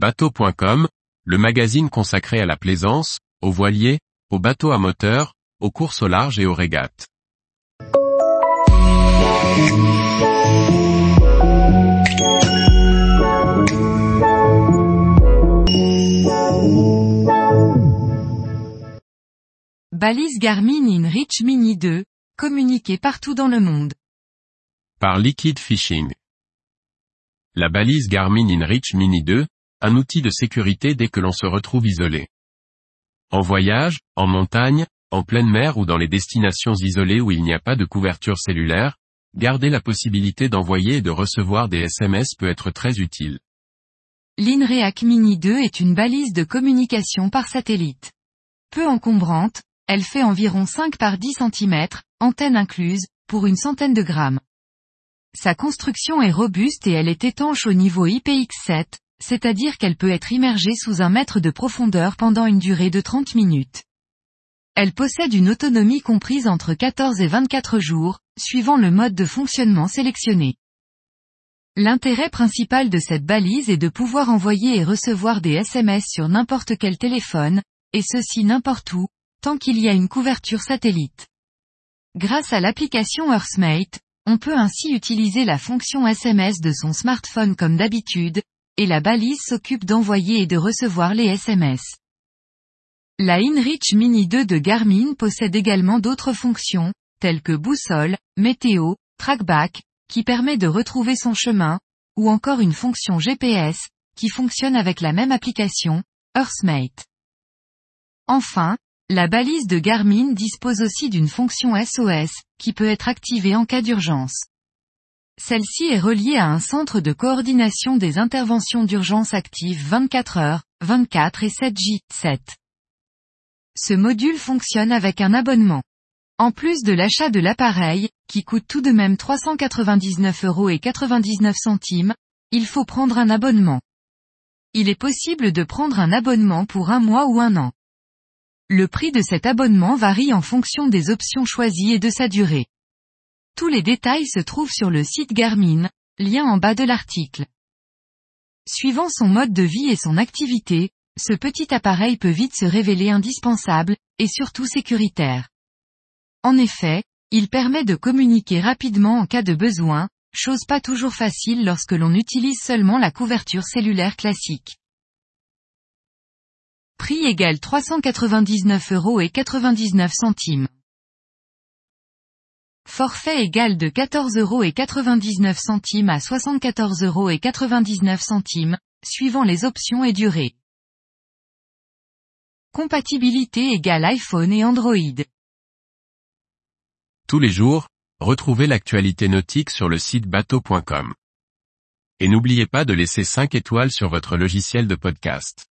Bateau.com, le magazine consacré à la plaisance, aux voiliers, aux bateaux à moteur, aux courses au large et aux régates. Balise Garmin InReach Mini 2, communiquée partout dans le monde. Par Liquid Fishing. La balise Garmin InReach Mini 2, un outil de sécurité dès que l'on se retrouve isolé. En voyage, en montagne, en pleine mer ou dans les destinations isolées où il n'y a pas de couverture cellulaire, garder la possibilité d'envoyer et de recevoir des SMS peut être très utile. L'InReac Mini 2 est une balise de communication par satellite. Peu encombrante, elle fait environ 5 par 10 cm, antenne incluse, pour une centaine de grammes. Sa construction est robuste et elle est étanche au niveau IPX7, c'est-à-dire qu'elle peut être immergée sous un mètre de profondeur pendant une durée de 30 minutes. Elle possède une autonomie comprise entre 14 et 24 jours, suivant le mode de fonctionnement sélectionné. L'intérêt principal de cette balise est de pouvoir envoyer et recevoir des SMS sur n'importe quel téléphone, et ceci n'importe où, tant qu'il y a une couverture satellite. Grâce à l'application EarthMate, on peut ainsi utiliser la fonction SMS de son smartphone comme d'habitude, et la balise s'occupe d'envoyer et de recevoir les SMS. La InReach Mini 2 de Garmin possède également d'autres fonctions, telles que boussole, météo, trackback, qui permet de retrouver son chemin, ou encore une fonction GPS, qui fonctionne avec la même application, EarthMate. Enfin, la balise de Garmin dispose aussi d'une fonction SOS, qui peut être activée en cas d'urgence. Celle-ci est reliée à un centre de coordination des interventions d'urgence actives 24 heures, 24 et 7J, 7. Ce module fonctionne avec un abonnement. En plus de l'achat de l'appareil, qui coûte tout de même 399 euros et 99 centimes, il faut prendre un abonnement. Il est possible de prendre un abonnement pour un mois ou un an. Le prix de cet abonnement varie en fonction des options choisies et de sa durée. Tous les détails se trouvent sur le site Garmin, lien en bas de l'article. Suivant son mode de vie et son activité, ce petit appareil peut vite se révéler indispensable, et surtout sécuritaire. En effet, il permet de communiquer rapidement en cas de besoin, chose pas toujours facile lorsque l'on utilise seulement la couverture cellulaire classique. Prix égal 399 euros et 99 centimes. Forfait égal de 14,99 euros à 74,99 euros, suivant les options et durées. Compatibilité égale iPhone et Android. Tous les jours, retrouvez l'actualité nautique sur le site bateau.com. Et n'oubliez pas de laisser 5 étoiles sur votre logiciel de podcast.